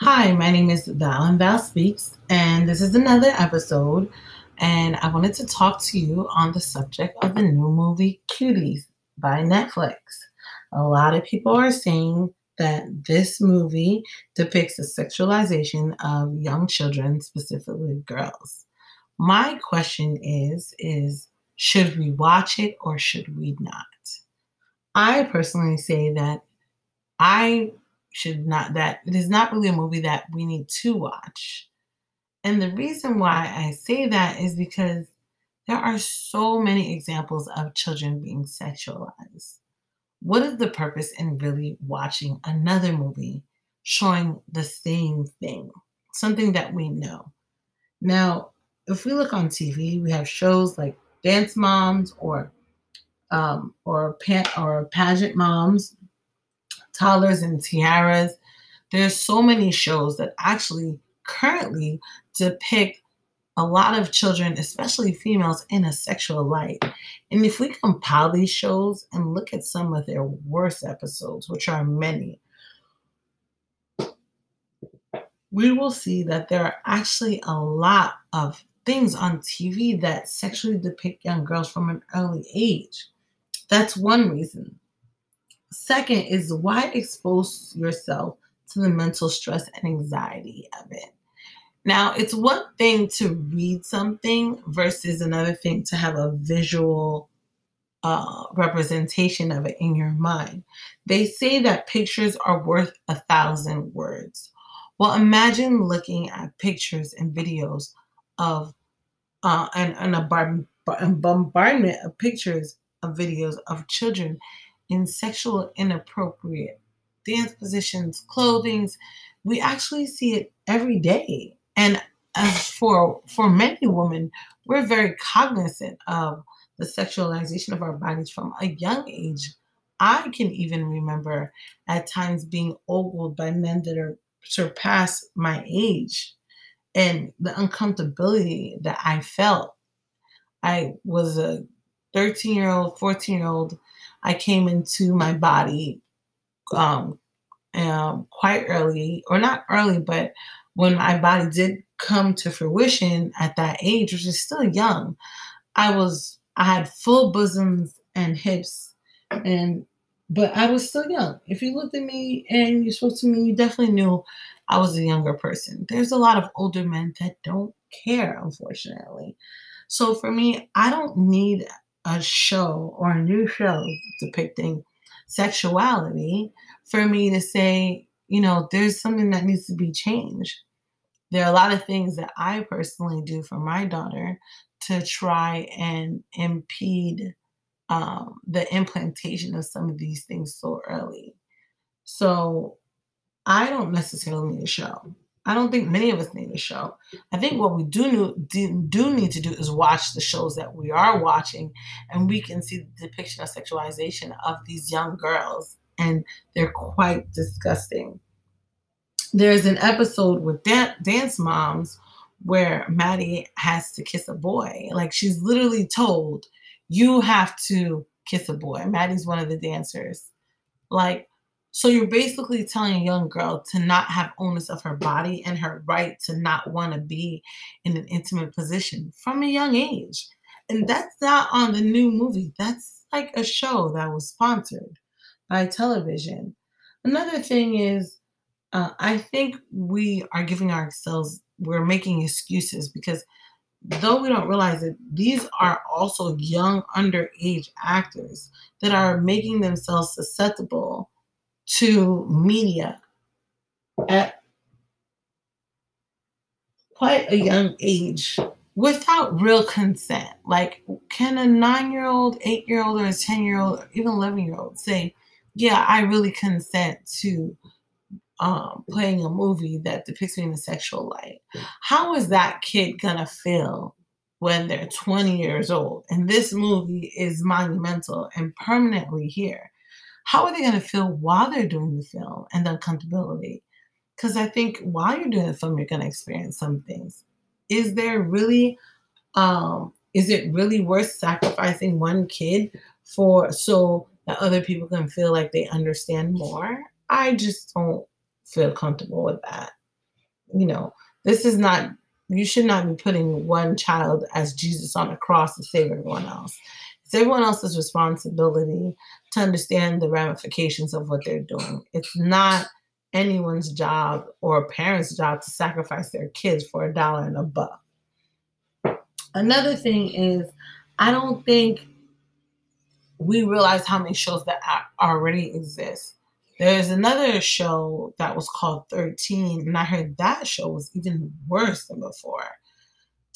Hi, my name is Val and Val Speaks, and this is another episode. And I wanted to talk to you on the subject of the new movie Cuties by Netflix. A lot of people are saying that this movie depicts the sexualization of young children, specifically girls. My question is is should we watch it or should we not? I personally say that I should not that it is not really a movie that we need to watch. And the reason why I say that is because there are so many examples of children being sexualized. What is the purpose in really watching another movie showing the same thing, something that we know? Now, if we look on TV, we have shows like Dance Moms or um, or pa- or pageant moms toddlers and tiaras. There's so many shows that actually currently depict a lot of children, especially females, in a sexual light. And if we compile these shows and look at some of their worst episodes, which are many, we will see that there are actually a lot of things on TV that sexually depict young girls from an early age. That's one reason. Second is why expose yourself to the mental stress and anxiety of it. Now, it's one thing to read something versus another thing to have a visual uh, representation of it in your mind. They say that pictures are worth a thousand words. Well, imagine looking at pictures and videos of uh, and, and a bar- bombardment of pictures of videos of children in sexual inappropriate dance positions, clothings. We actually see it every day. And as for for many women, we're very cognizant of the sexualization of our bodies from a young age. I can even remember at times being ogled by men that are surpass my age and the uncomfortability that I felt. I was a 13 year old, 14 year old I came into my body um, um, quite early, or not early, but when my body did come to fruition at that age, which is still young, I was I had full bosoms and hips, and but I was still young. If you looked at me and you spoke to me, you definitely knew I was a younger person. There's a lot of older men that don't care, unfortunately. So for me, I don't need a show or a new show depicting sexuality for me to say, you know, there's something that needs to be changed. There are a lot of things that I personally do for my daughter to try and impede um, the implantation of some of these things so early. So I don't necessarily need a show. I don't think many of us need a show. I think what we do, do, do need to do is watch the shows that we are watching, and we can see the depiction of sexualization of these young girls, and they're quite disgusting. There's an episode with Dan- Dance Moms where Maddie has to kiss a boy. Like she's literally told, "You have to kiss a boy." Maddie's one of the dancers. Like so you're basically telling a young girl to not have onus of her body and her right to not want to be in an intimate position from a young age. And that's not on the new movie. That's like a show that was sponsored by television. Another thing is, uh, I think we are giving ourselves, we're making excuses because though we don't realize it, these are also young underage actors that are making themselves susceptible to media at quite a young age without real consent. Like, can a nine year old, eight year old, or a 10 year old, even 11 year old say, Yeah, I really consent to um, playing a movie that depicts me in a sexual light? How is that kid gonna feel when they're 20 years old and this movie is monumental and permanently here? How are they going to feel while they're doing the film and the uncomfortability? Because I think while you're doing the film, you're going to experience some things. Is there really, um, is it really worth sacrificing one kid for so that other people can feel like they understand more? I just don't feel comfortable with that. you know, this is not, you should not be putting one child as Jesus on the cross to save everyone else. It's everyone else's responsibility to understand the ramifications of what they're doing. It's not anyone's job or a parent's job to sacrifice their kids for a dollar and a buck. Another thing is, I don't think we realize how many shows that already exist. There's another show that was called 13, and I heard that show was even worse than before.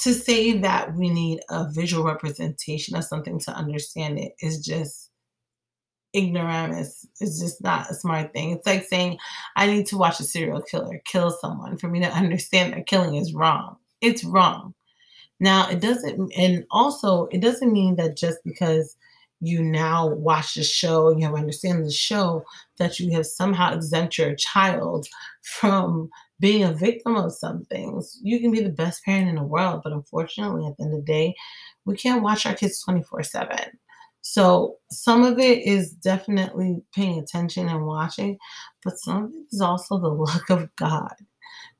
To say that we need a visual representation of something to understand it is just ignoramus. It's just not a smart thing. It's like saying, I need to watch a serial killer kill someone for me to understand that killing is wrong. It's wrong. Now, it doesn't, and also, it doesn't mean that just because you now watch the show, you have understand the show, that you have somehow exempt your child from being a victim of some things. You can be the best parent in the world, but unfortunately, at the end of the day, we can't watch our kids 24 7. So some of it is definitely paying attention and watching, but some of it is also the luck of God.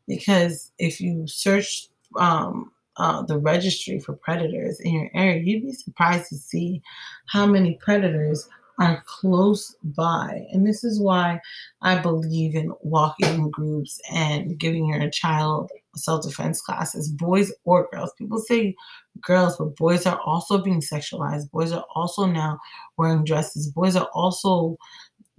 Because if you search um, uh, the registry for predators in your area, you'd be surprised to see how many predators are close by. And this is why I believe in walking in groups and giving your child self defense classes, boys or girls. People say girls, but boys are also being sexualized. Boys are also now wearing dresses. Boys are also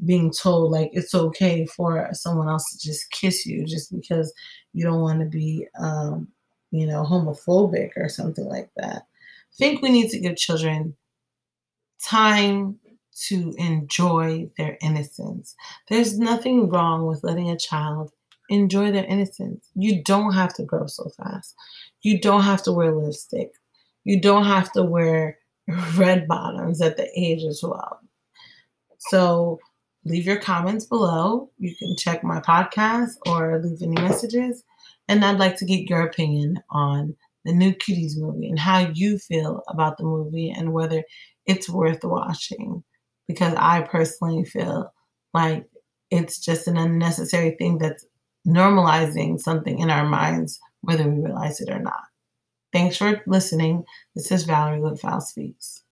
being told like it's okay for someone else to just kiss you just because you don't want to be um, you know, homophobic or something like that. I think we need to give children time to enjoy their innocence. There's nothing wrong with letting a child enjoy their innocence. You don't have to grow so fast. You don't have to wear lipstick. You don't have to wear red bottoms at the age of 12. So leave your comments below. You can check my podcast or leave any messages. And I'd like to get your opinion on the new Cuties movie and how you feel about the movie and whether it's worth watching. Because I personally feel like it's just an unnecessary thing that's normalizing something in our minds, whether we realize it or not. Thanks for listening. This is Valerie with Speaks.